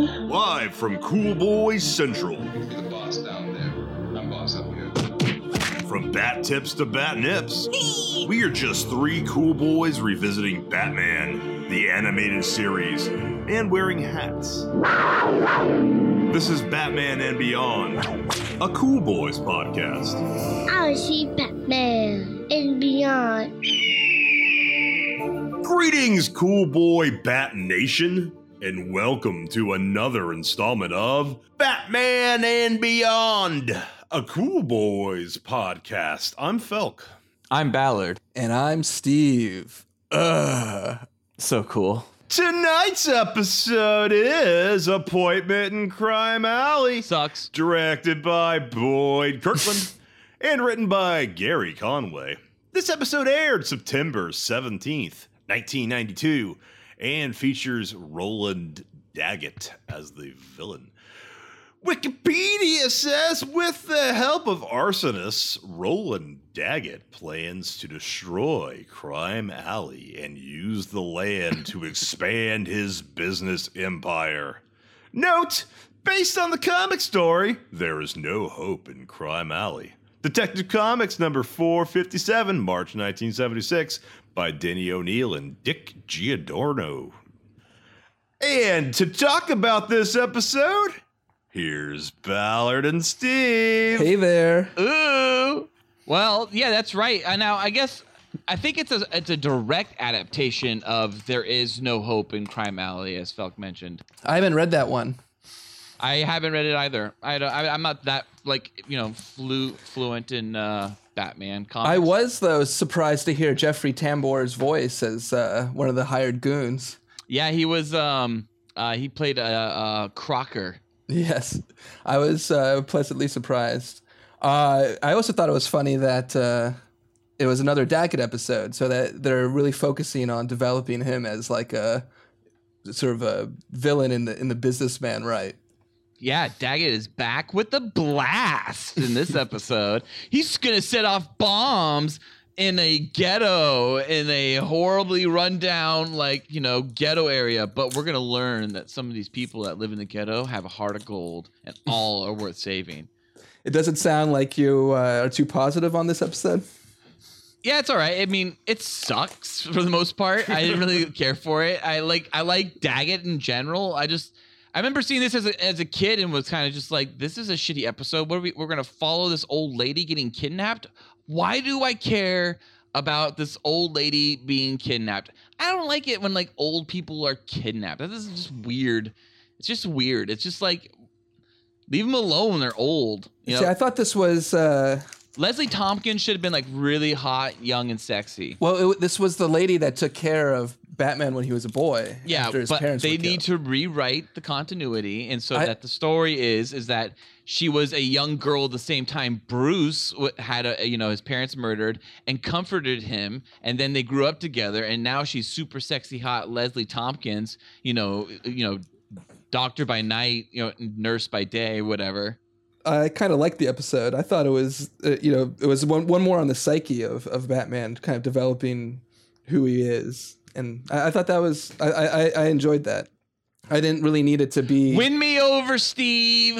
Live from Cool Boys Central. You're the boss down there. I'm boss up here. From bat tips to bat nips, we are just three cool boys revisiting Batman, the animated series, and wearing hats. This is Batman and Beyond, a Cool Boys podcast. I see Batman and beyond. Greetings, Cool Boy Bat Nation, and welcome to another installment of Batman and Beyond, a Cool Boys podcast. I'm Felk. I'm Ballard. And I'm Steve. Ugh. So cool. Tonight's episode is Appointment in Crime Alley, Sucks. directed by Boyd Kirkland and written by Gerry Conway. This episode aired September 17th, 1992, and features Roland Daggett as the villain. Wikipedia says with the help of arsonists, Roland Daggett plans to destroy Crime Alley and use the land to expand his business empire. Note, based on the comic story, there is no hope in Crime Alley. Detective Comics number 457, March 1976, by Denny O'Neil and Dick Giordano. And to talk about this episode, here's Ballard and Steve. Hey there. Ooh. Well, yeah, that's right. Uh, now, I guess I think it's a it's a direct adaptation of There Is No Hope in Crime Alley, as Felk mentioned. I haven't read that one. I haven't read it either. I, don't- I I'm not that like you know flu fluent in uh, Batman comics. I was though surprised to hear Jeffrey Tambor's voice as uh, one of the hired goons. Yeah, he was. Um, uh, he played a uh, uh, Crocker. Yes, I was uh, pleasantly surprised. Uh, I also thought it was funny that uh, it was another Daggett episode, so that they're really focusing on developing him as like a sort of a villain in the in the businessman right. Yeah, Daggett is back with the blast in this episode. He's gonna set off bombs in a ghetto, in a horribly rundown, like you know, ghetto area. But we're gonna learn that some of these people that live in the ghetto have a heart of gold, and all are worth saving. It doesn't sound like you uh, are too positive on this episode. Yeah, it's all right. I mean, it sucks for the most part. I didn't really care for it. I like I like Daggett in general. I just I remember seeing this as a, as a kid and was kind of just like, this is a shitty episode. What are we we're gonna follow this old lady getting kidnapped? Why do I care about this old lady being kidnapped? I don't like it when like old people are kidnapped. This is just weird. It's just weird. It's just like leave them alone. They're old. You know, See, I thought this was. Uh, Leslie Tompkins should have been like really hot, young, and sexy. Well, it, this was the lady that took care of Batman when he was a boy. Yeah, after his but parents they need to rewrite the continuity, and so I- that the story is is that she was a young girl at the same time. Bruce w- had a you know his parents murdered and comforted him, and then they grew up together, and now she's super sexy, hot Leslie Tompkins. You know, you know, doctor by night, you know, nurse by day, whatever. I kind of liked the episode. I thought it was, uh, you know, it was one one more on the psyche of of Batman, kind of developing who he is, and I, I thought that was I, I I enjoyed that. I didn't really need it to be. Win me over, Steve.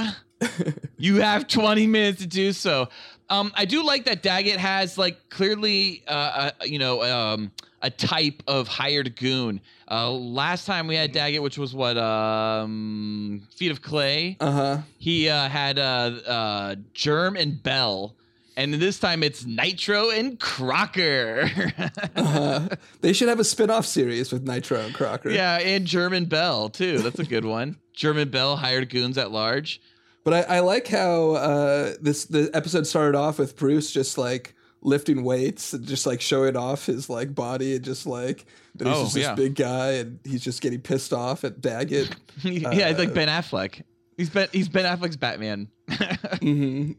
you have 20 minutes to do so. Um, I do like that Daggett has like clearly, uh, uh, you know, um, a type of hired goon. Uh, last time we had Daggett, which was what, um, Feet of Clay. Uh huh. He uh, had uh, uh, Germ and Bell, and this time it's Nitro and Crocker. Uh-huh. They should have a spin off series with Nitro and Crocker. yeah, and Germ and Bell too. That's a good one. Germ and Bell hired goons at large. But I, I like how uh, this the episode started off with Bruce just like lifting weights and just like showing off his like body and just like that he's Oh, just this yeah. big guy and he's just getting pissed off at Daggett. yeah, it's like Uh, Ben Affleck. He's Ben. He's Ben Affleck's Batman. hmm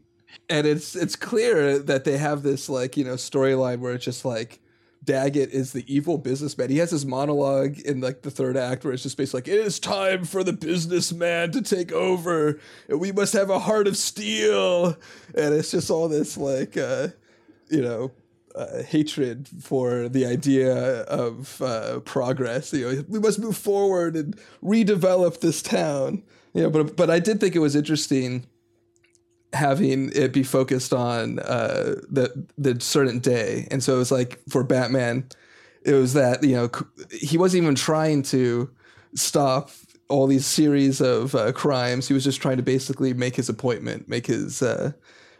And it's it's clear that they have this like you know storyline where it's just like Daggett is the evil businessman. He has his monologue in like the third act where it's just basically like, "It is time for the businessman to take over, and we must have a heart of steel." And it's just all this like, uh, you know, uh, hatred for the idea of uh, progress. You know, we must move forward and redevelop this town. You know, but but I did think it was interesting having it be focused on uh, the the certain day, and so it was like for Batman, it was that you know he wasn't even trying to stop all these series of uh, crimes. He was just trying to basically make his appointment, make his uh,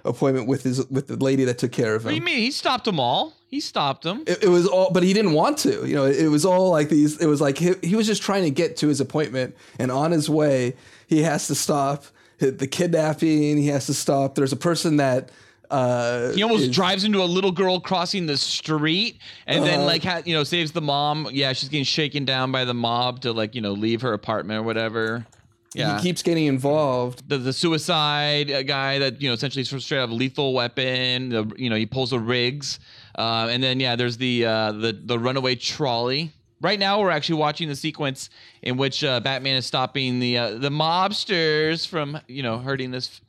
appointment with his with the lady that took care of him. What do you mean? He stopped them all. He stopped them. It, it was all, but he didn't want to. You know, it, was all like these. It was like he, he was just trying to get to his appointment, and on his way, he has to stop the kidnapping. He has to stop. There's a person that. Uh, He almost is- drives into a little girl crossing the street, and then Uh-huh. like ha- you know saves the mom. Yeah, she's getting shaken down by the mob to like you know leave her apartment or whatever. Yeah, He keeps getting involved. the the suicide uh, guy that you know essentially is straight up lethal weapon. The, you know he pulls the rigs, uh, and then yeah, there's the uh, the the runaway trolley. Right now, we're actually watching the sequence in which uh, Batman is stopping the uh, the mobsters from you know hurting this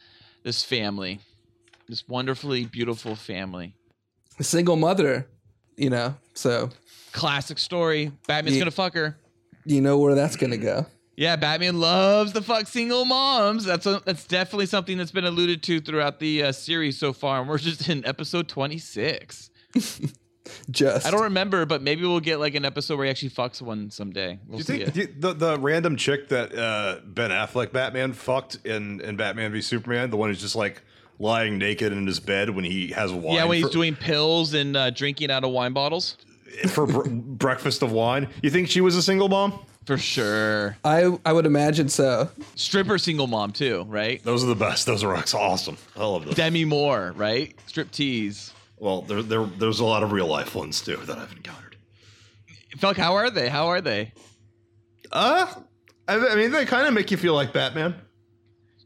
this family, this wonderfully beautiful family. A single mother, you know. So Classic story. Batman's Ye- gonna fuck her. you know where that's gonna go. Yeah, Batman loves the fuck single moms. That's a, that's definitely something that's been alluded to throughout the uh, series so far, and we're just in episode twenty six. Just I don't remember, but maybe we'll get like an episode where he actually fucks one someday. We'll Do you see think it. do you- the the random chick that uh, Ben Affleck Batman fucked in, in Batman v Superman, the one who's just like lying naked in his bed when he has wine? yeah, when he's for, doing pills and uh, drinking out of wine bottles, for br- breakfast of wine. You think she was a single mom? for sure. I I would imagine so. Stripper single mom too, right? Those are the best. Those are awesome. I love those. Demi Moore, right? Strip tease. Well, there, there there's a lot of real life ones too that I've encountered. Felk, how are they? How are they? Uh, I, I mean, they kind of make you feel like Batman.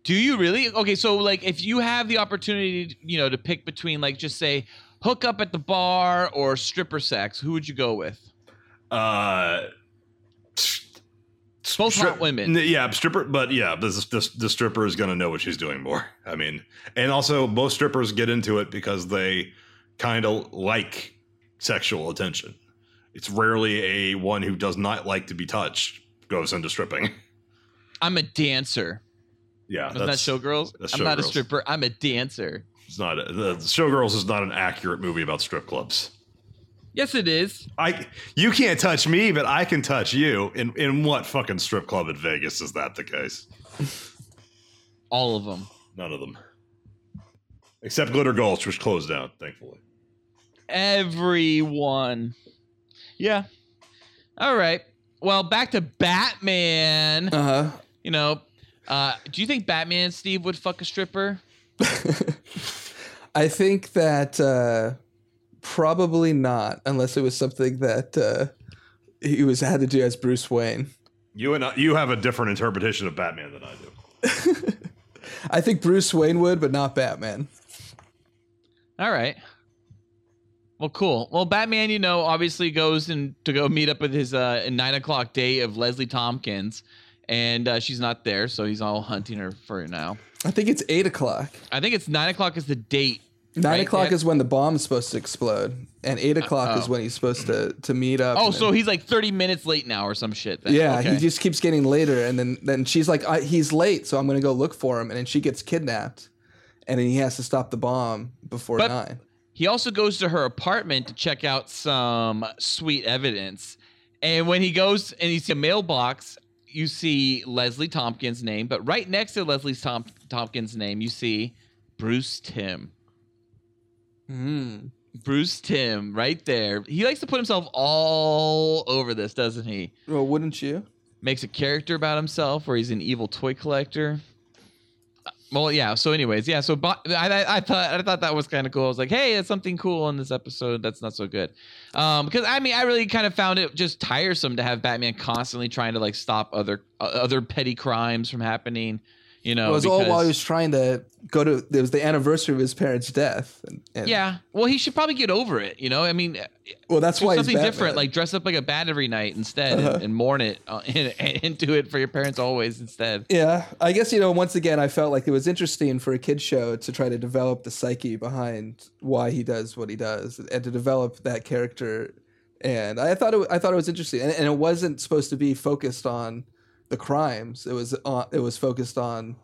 Do you really? Okay, so like if you have the opportunity, you know, to pick between like just say hook up at the bar or stripper sex, who would you go with? Uh, Both hot women. Yeah, stripper, but yeah, this, this the stripper is gonna know what she's doing more. I mean, and also most strippers get into it because they kind of like sexual attention. It's rarely a one who does not like to be touched goes into stripping. I'm a dancer. Yeah, Wasn't that Showgirls? that's I'm not a stripper. I'm a dancer. It's not a, the Showgirls is not an accurate movie about strip clubs. Yes, it is. I you can't touch me, but I can touch you. In in what fucking strip club in Vegas is that the case? All of them. None of them, except Glitter Gulch, which closed down, thankfully. Everyone. Yeah. All right. Well, back to Batman. Uh huh. You know, uh, do you think Batman Steve would fuck a stripper? I think that uh, probably not, unless it was something that uh, he was had to do as Bruce Wayne. You and I, you have a different interpretation of Batman than I do. I think Bruce Wayne would, but not Batman. All right. Well, cool. Well, Batman, you know, obviously goes and to go meet up with his uh, nine o'clock date of Leslie Tompkins, and uh, she's not there, so he's all hunting her for it now. I think it's eight o'clock. I think it's nine o'clock is the date. Nine Right, o'clock yeah. is when the bomb's supposed to explode, and eight o'clock is oh. when he's supposed to to meet up. Oh, so then- he's like thirty minutes late now, or some shit. Then. yeah, Okay. he just keeps getting later, and then then she's like, I, "He's late, so I'm gonna go look for him," and then she gets kidnapped, and then he has to stop the bomb before But- nine. He also goes to her apartment to check out some sweet evidence. And when he goes and he sees a mailbox, you see Leslie Tompkins' name, but right next to Leslie Tom- Tompkins' name, you see Bruce Timm. Hmm. Bruce Timm, right there. He likes to put himself all over this, doesn't he? Well, wouldn't you? Makes a character about himself where he's an evil toy collector. Well, yeah. So, anyways, yeah. So, I, I, I thought I thought that was kind of cool. I was like, hey, that's something cool in this episode. That's not so good, um, because I mean, I really kind of found it just tiresome to have Batman constantly trying to like stop other uh, other petty crimes from happening. You know, it was all while he was trying to go to. It was the anniversary of his parents' death. And, and- yeah. Well, he should probably get over it. You know, I mean, Well, that's do why something different, like dress up like a bat every night instead, Uh-huh. and, and mourn it uh, and, and into it for your parents always instead. Yeah, I guess you know. Once again, I felt like it was interesting for a kid show to try to develop the psyche behind why he does what he does, and to develop that character. And I thought it, I thought it was interesting, and, and it wasn't supposed to be focused on the crimes. It was on, it was focused on,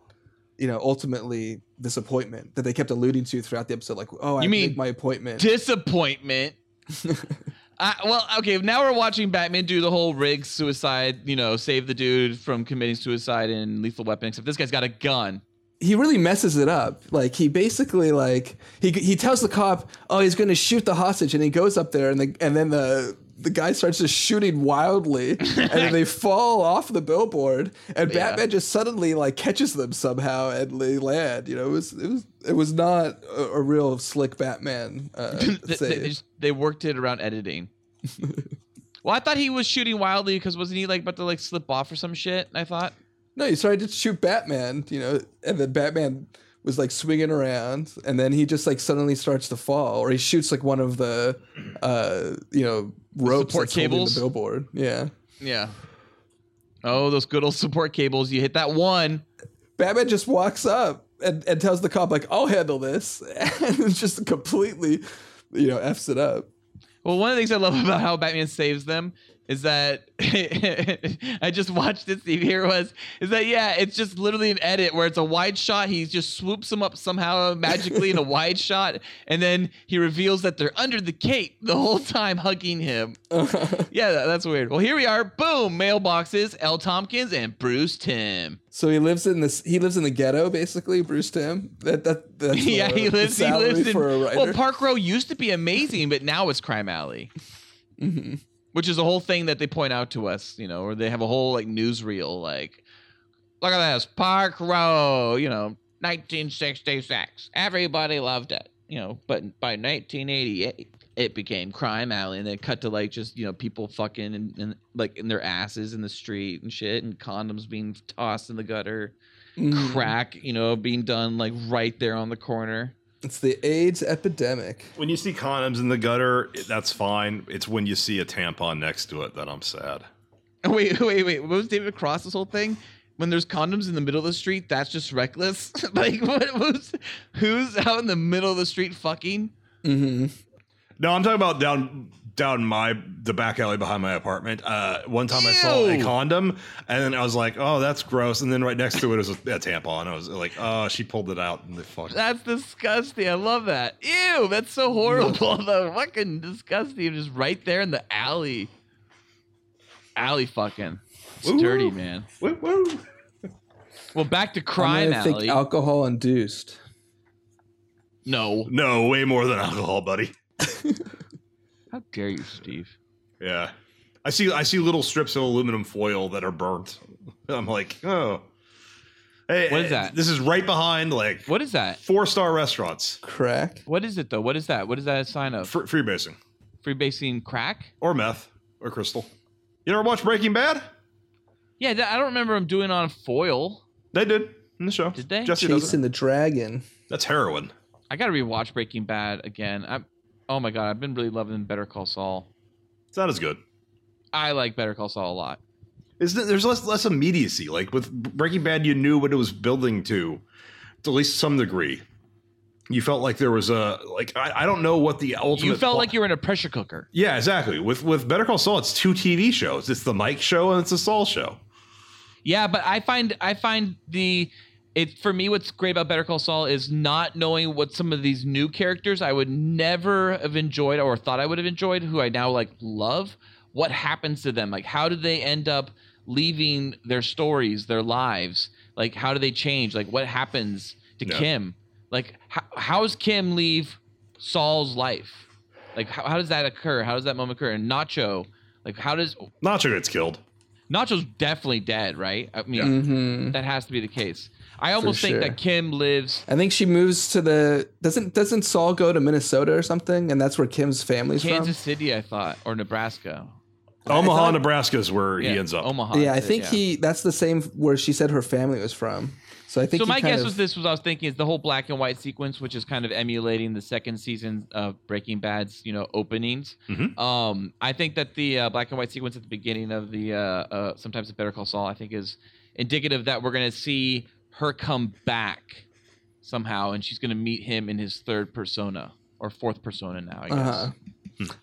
you know, ultimately disappointment that they kept alluding to throughout the episode. Like, oh, I You have mean my appointment. Disappointment. Uh, well, okay. Now we're watching Batman do the whole rig suicide. You know, save the dude from committing suicide in Lethal Weapon. Except this guy's got a gun. he really messes it up. Like he basically like he he tells the cop, "Oh, he's going to shoot the hostage," and he goes up there, and the and then the the guy starts just shooting wildly, and then they fall off the billboard, and Yeah. Batman just suddenly like catches them somehow, and they land. You know, it was it was it was not a, a real slick Batman. Uh, they, they, just- they worked it around editing. well, I thought he was shooting wildly because wasn't he like about to like slip off or some shit? I thought. No, he started to shoot Batman, you know, and then Batman was like swinging around, and then he just like suddenly starts to fall, or he shoots like one of the, uh, you know, ropes support cables? the billboard. Yeah, Yeah. Oh, those good old support cables. You hit that one. Batman just walks up and, and tells the cop like, "I'll handle this," and just completely, you know, f's it up. Well, one of the things I love about how Batman saves them is that I just watched it. Steve here was is that yeah, it's just literally an edit where it's a wide shot. He just swoops them up somehow magically in a wide shot, and then he reveals that they're under the cape the whole time hugging him. Yeah, that- that's weird. Well, here we are. Boom, mailboxes. L. Tompkins and Bruce Timm. So he lives in this. He lives in the ghetto, basically. Bruce Timm. That that that's yeah, the- he lives. He lives in. for a writer. Well, Park Row used to be amazing, but now it's Crime Alley, Mhm. Which is a whole thing that they point out to us. You know, or they have a whole like newsreel, like, look at this Park Row. You know, 1966. Everybody loved it. You know, but by 1988. It became crime alley, and then cut to like just you know people fucking and, and like in their asses in the street and shit, and condoms being tossed in the gutter, Mhm. crack you know being done like right there on the corner. It's the AIDS epidemic. When you see condoms in the gutter, that's fine. It's when you see a tampon next to it that I'm sad. Wait, wait, wait. What was David Cross this whole thing? When there's condoms in the middle of the street, that's just reckless. like, what? Who's who's out in the middle of the street fucking? Mm-hmm. No, I'm talking about down down my the back alley behind my apartment. Uh, one time I saw a condom, and then I was like, "Oh, that's gross." And then right next to it was a, a tampon. I was like, "Oh, she pulled it out." And they fucked. That's disgusting. I love that. Ew, that's so horrible. the fucking disgusting. Just right there in the alley. Alley fucking. It's Woo. dirty, man. Woo, woo. Well, back to crime I think alley. alcohol induced. no. No, way more than alcohol, buddy. How dare you, Steve? Yeah, I see. I see little strips of aluminum foil that are burnt. I'm like, oh, hey, What is that? This is right behind like What is that? four star restaurants. Crack. What is it though? What is that? What is that a sign of? Free, freebasing Freebasing crack? or meth or crystal. You ever watch Breaking Bad? Yeah, that- I don't remember him doing on foil. They did in the show. Did they? Jesse does Chasing it. the dragon. That's heroin. I gotta rewatch Breaking Bad again. I, oh my god, I've been really loving Better Call Saul. It's not as good. I like Better Call Saul a lot. Isn't it, there's less less immediacy. Like with Breaking Bad, you knew what it was building to, to at least some degree. You felt like there was a like I, I don't know what the ultimate. You felt plot- like you were in a pressure cooker. yeah, exactly. With with Better Call Saul, it's two TV shows. It's the Mike show and it's the Saul show. Yeah, but I find I find the it for me what's great about Better Call Saul is not knowing what some of these new characters I would never have enjoyed or thought I would have enjoyed who I now like love. What happens to them? Like how do they end up leaving their stories, their lives? Like how do they change? Like what happens to Yeah. Kim? Like how, does Kim leave Saul's life? Like how, how does that occur? How does that moment occur? And Nacho, like how does Nacho gets killed. Nacho's definitely dead, right? I mean, Mm-hmm. that has to be the case. I almost think sure. that Kim lives I think she moves to the doesn't doesn't Saul go to Minnesota or something, and that's where Kim's family's from? Kansas City, I thought, or Nebraska. Omaha, thought- Nebraska is where Yeah, he ends up. Omaha. Yeah, I is it, think he that's the same where she said her family was from. So I think. So my kind guess of- was this was I was thinking is the whole black and white sequence, which is kind of emulating the second season of Breaking Bad's you know openings. Mhm. Um, I think that the uh, black and white sequence at the beginning of the uh, uh, sometimes a Better Call Saul, I think is indicative that we're gonna see her come back somehow, and she's gonna meet him in his third persona or fourth persona now. I guess. Uh-huh.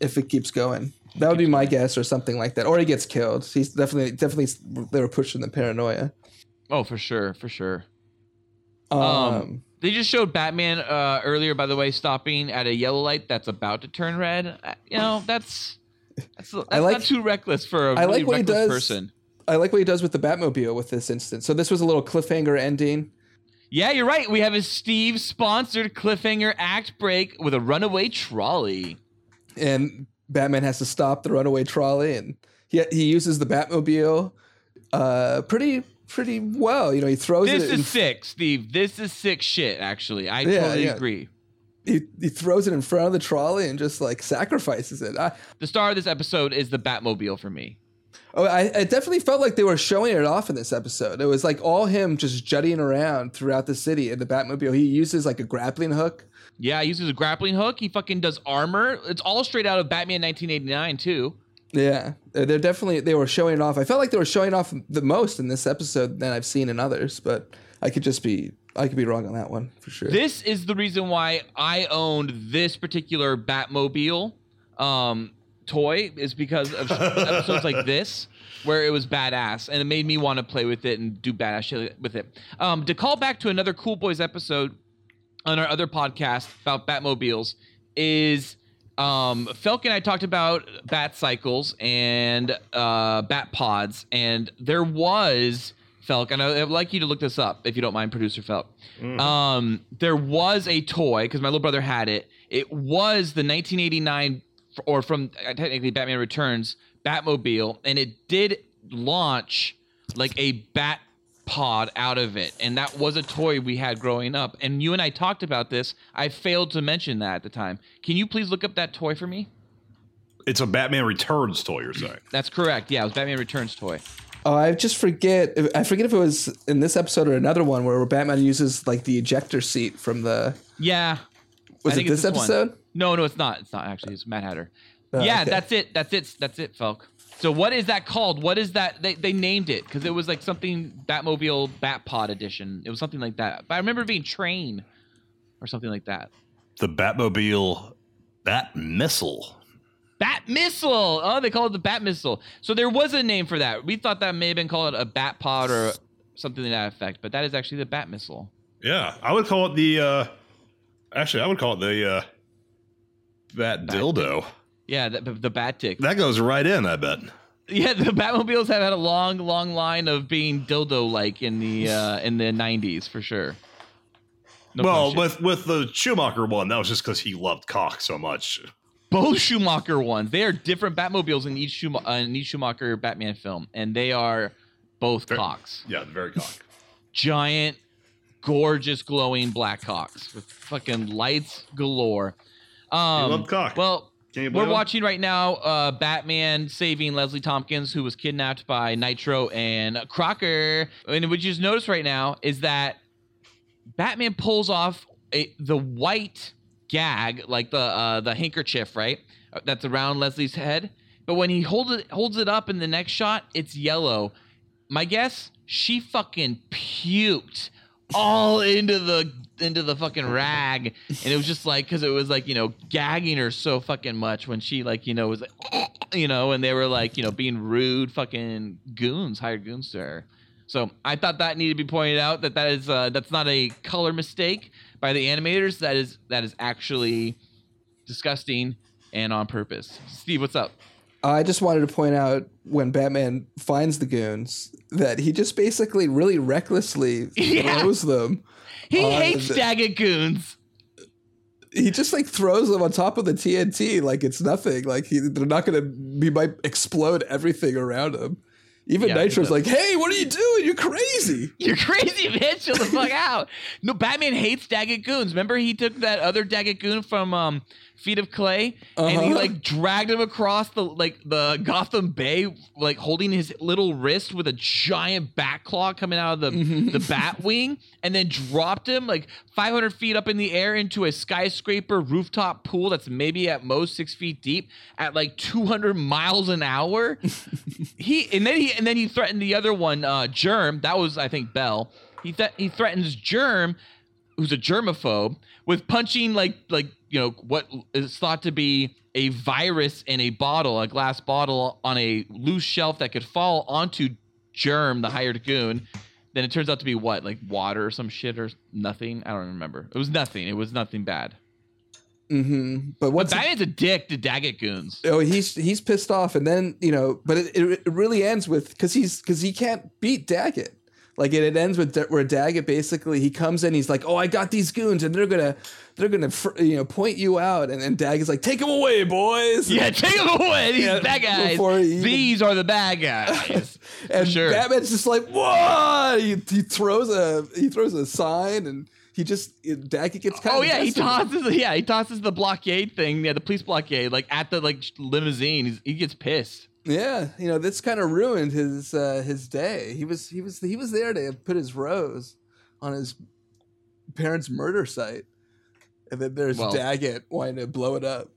If it keeps going, that would be my guess, or something like that, or he gets killed. He's definitely, definitely, they were pushing the paranoia. Oh, for sure, for sure. Um, Um, They just showed Batman uh, earlier, by the way, stopping at a yellow light that's about to turn red. Uh, You know, that's that's, that's I like- not too reckless for a I really like what he reckless does. person. I like what he does with the Batmobile with this instance. So this was a little cliffhanger ending. Yeah, you're right. We have a Steve sponsored cliffhanger act break with a runaway trolley. and Batman has to stop the runaway trolley, and he he uses the Batmobile uh, pretty pretty well. You know, he throws This it. in, is sick, Steve. This is sick shit. Actually, I Yeah, totally yeah. agree. he, he throws it in front of the trolley and just like sacrifices it. I, The star of this episode is the Batmobile for me. Oh, I, I definitely felt like they were showing it off in this episode. It was like all him just jutting around throughout the city in the Batmobile. He uses like a grappling hook. Yeah, he uses a grappling hook. He fucking does armor. It's all straight out of Batman 1989 too. Yeah, they're they're definitely they were showing it off. I felt like they were showing off the most in this episode than I've seen in others, but I could just be I could be wrong on that one for sure. This is the reason why I owned this particular Batmobile um, toy is because of episodes like this where it was badass and it made me want to play with it and do badass shit with it. Um, to call back to another Cool Boys episode on our other podcast about Batmobiles is um, Felk and I talked about bat cycles and uh, bat pods, and there was Felk, and I, I'd like you to look this up if you don't mind, producer Felk. Um, there was a toy because my little brother had it. It was the 1989 f- or from uh, technically Batman Returns Batmobile, and it did launch like a bat pod out of it, and that was a toy we had growing up. And you and I talked about this. I failed to mention that at the time. Can you please look up that toy for me? It's a Batman Returns toy, you're saying? That's correct. Yeah, it was Batman Returns toy. Oh, I just forget. I forget if it was in this episode or another one where Batman uses like the ejector seat from the. Yeah. Was I it think it's this one. Episode? No, no, it's not. It's not actually. It's Mad Hatter. Oh, yeah, okay. that's it. That's it. That's it, Felk. So what is that called? What is that? They, they named it because it was like something Batmobile Batpod edition. It was something like that. But I remember it being Train or something like that. The Batmobile Bat Missile. Bat Missile. Oh, they call it the Bat Missile. So there was a name for that. We thought that may have been called a Bat Pod or something to that effect, but that is actually the Bat Missile. Yeah, I would call it the. uh Actually, I would call it the uh Bat Dildo. Yeah, the, the Bat Tick. That goes right in, I bet. Yeah, the Batmobiles have had a long, long line of being dildo-like in the uh, in the '90s for sure. No well, question. with with the Schumacher one, that was just because he loved cock so much. both Schumacher ones, they are different Batmobiles in each Schuma- uh, in each Schumacher Batman film, and they are both Very- cocks, Yeah, very cock. giant, gorgeous, glowing black cocks with fucking lights galore. Um, love cock. Well, we're watching right now uh, Batman saving Leslie Tompkins, who was kidnapped by Nitro and Crocker. And what you just notice right now is that Batman pulls off a, the white gag, like the uh, the handkerchief, right? That's around Leslie's head. But when he holds it holds it up in the next shot, it's yellow. My guess, she fucking puked all into the into the fucking rag, and it was just like because it was like you know gagging her so fucking much when she like you know was like you know, and they were like you know being rude fucking goons, hired goons to her. So I thought that needed to be pointed out that that is uh, that's not a color mistake by the animators. That is that is actually disgusting and on purpose. Steve, what's up? I just wanted to point out when Batman finds the goons that he just basically really recklessly Yeah. throws them. He hates the- Daggett goons. He just like throws them on top of the TNT like it's nothing. Like he, they're not gonna be might explode everything around him. Even Yeah, Nitro's like, "Hey, what are you doing? You're crazy." You're crazy, bitch. Chill the fuck out. No, Batman hates Daggett goons. Remember, he took that other Daggett goon from um feet of clay, and he Uh-huh. like dragged him across the like the Gotham Bay, like holding his little wrist with a giant bat claw coming out of the Mhm. the bat wing, and then dropped him like 500 feet up in the air into a skyscraper rooftop pool that's maybe at most six feet deep at like 200 miles an hour. he and then he and then he threatened the other one, uh, Germ. That was I think Bell. He th- he threatens Germ, who's a germaphobe, with punching like like you know what is thought to be a virus in a bottle, a glass bottle on a loose shelf that could fall onto Germ, the hired goon. Then it turns out to be what, like water or some shit or nothing. I don't remember. It was nothing. It was nothing bad. Mm-hmm. But But what's Batman's a dick to Daggett goons. Oh, he's he's pissed off, and then you know, but it, it, it really ends with because he's because he can't beat Daggett. Like it, it ends with where Daggett basically he comes in, he's like, "Oh, I got these goons, and they're gonna they're gonna fr- you know point you out," and then Daggett's like, "Take them away, boys." Yeah, take them away. These Yeah, bad guys. even- These are the bad guys. and sure. Batman's just like, "What?" He, he throws a he throws a sign, and he just Daggett gets kind Oh of yeah, he tosses. Yeah, he tosses the blockade thing. Yeah, the police blockade, like at the like limousine. He's, he gets pissed. Yeah, you know this kind of ruined his uh, his day. He was he was he was there to put his rose on his parents' murder site, and then there's Well- Daggett wanting to blow it up.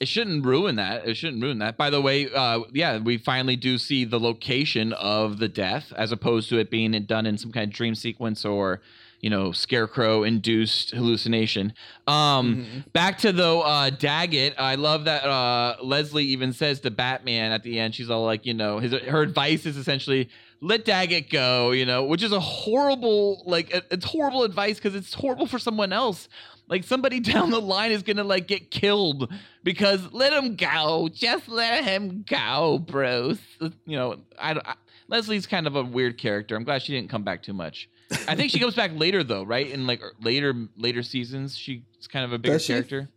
It shouldn't ruin that. It shouldn't ruin that. By the way, uh, yeah, we finally do see the location of the death, as opposed to it being done in some kind of dream sequence or, you know, scarecrow induced hallucination. Um, Back to though uh, Daggett, I love that uh, Leslie even says to Batman at the end, she's all like, you know, his her advice is essentially let Daggett go, you know, which is a horrible like it's horrible advice because it's horrible for someone else. Like somebody down the line is gonna like get killed because let him go, just let him go, bros. You know, I, I Leslie's kind of a weird character. I'm glad she didn't come back too much. I think she comes back later though, right? In like er, later later seasons, she's kind of a bigger character.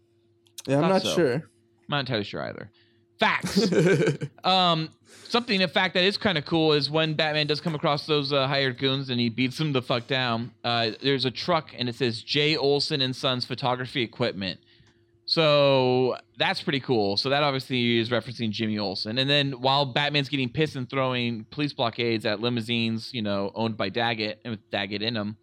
Yeah, I'm not so. sure. I'm not entirely sure either. Facts. um, something in fact that is kind of cool is when Batman does come across those uh, hired goons and he beats them the fuck down. Uh, there's a truck and it says J. Olson and Sons Photography Equipment. So that's pretty cool. So that obviously is referencing Jimmy Olsen. And then while Batman's getting pissed and throwing police blockades at limousines, you know, owned by Daggett and with Daggett in them,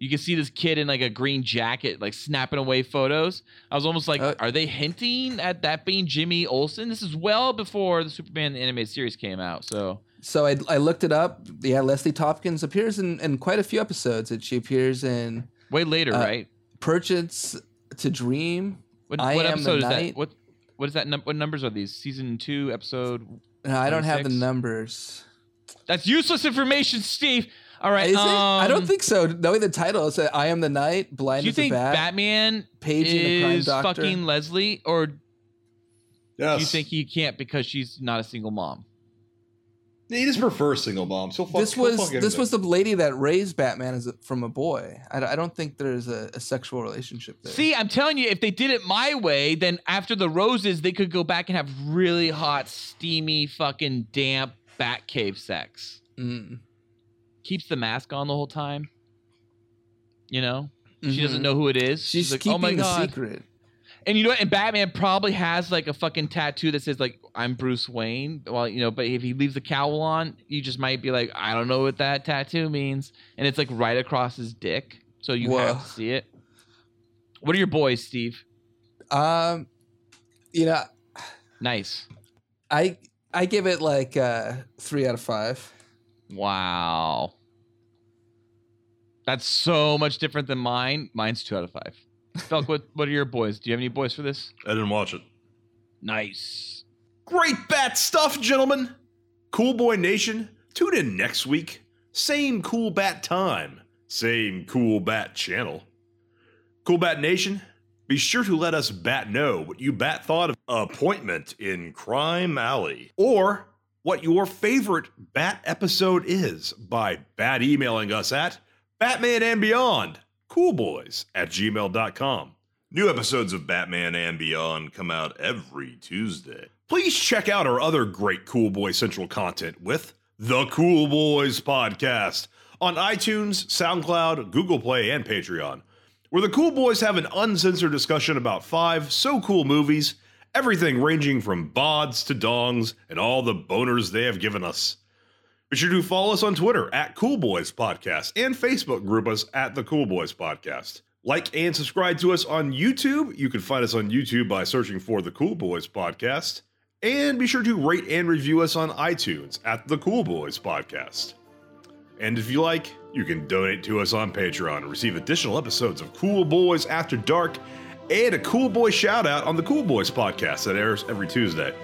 you can see this kid in like a green jacket, like snapping away photos. I was almost like, Uh, are they hinting at that being Jimmy Olsen? This is well before the Superman animated series came out. So so I, I looked it up. Yeah, Leslie Tompkins appears in, in quite a few episodes. And she appears in way later, Uh, right? Perchance to Dream. What, I what Am the episode is Night. that? What what is that? Num- what numbers are these? Season two, episode. No, I don't have the numbers. That's useless information, Steve. All right. Is it? I don't um, think so. Knowing the title, it's uh, "I Am the Night," blind Do you think bat. Batman Paging the crime is doctor. fucking Leslie, or do you think he can't because she's not a single mom? He just prefers single moms? He'll fuck, this was this was the lady that raised Batman as a, from a boy. I, I don't think there's a, a sexual relationship there. See, I'm telling you, if they did it my way, then after the roses, they could go back and have really hot, steamy, fucking damp Batcave sex. Mm. Keeps the mask on the whole time. You know, she Mhm. doesn't know who it is. She's, like, keeping oh my the god. secret. And you know what? And Batman probably has like a fucking tattoo that says like I'm Bruce Wayne. Well, you know, but if he leaves the cowl on, you just might be like, I don't know what that tattoo means, and it's like right across his dick, so you Whoa. have to see it. What are your boys, Steve? Um, you know, Nice. I I give it like uh, three out of five. Wow. That's so much different than mine. Mine's two out of five. Felk, what what are your boys? Do you have any boys for this? I didn't watch it. Nice. Great bat stuff, gentlemen. Cool Boy Nation, tune in next week. Same cool bat time, same cool bat channel. Cool Bat Nation, be sure to let us bat know what you bat thought of Appointment in Crime Alley or what your favorite bat episode is by bat emailing us at Batman and Beyond, coolboys at gmail.com. New episodes of Batman and Beyond come out every Tuesday. Please check out our other great Cool Boy Central content with The Cool Boys Podcast on iTunes, SoundCloud, Google Play, and Patreon, where the cool boys have an uncensored discussion about five so cool movies, everything ranging from bods to dongs and all the boners they have given us. Be sure to follow us on Twitter at Cool Boys Podcast and Facebook group us at the Cool Boys Podcast. Like and subscribe to us on YouTube. You can find us on YouTube by searching for the Cool Boys Podcast. And be sure to rate and review us on iTunes at the Cool Boys Podcast. And if you like, you can donate to us on Patreon and receive additional episodes of Cool Boys After Dark and a Cool Boy shout out on the Cool Boys podcast that airs every Tuesday.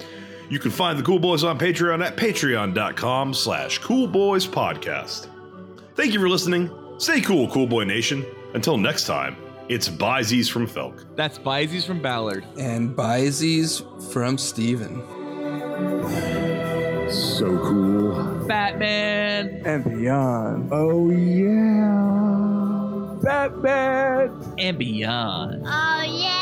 You can find the Cool Boys on Patreon at patreon.com slash Cool Boys Podcast. Thank you for listening. Stay cool, Cool Boy Nation. Until next time, it's Byzies from Felk. That's Byzies from Ballard. And Byzies from Steven. So cool. Batman and beyond. Oh yeah. Batman and beyond. Oh, yeah.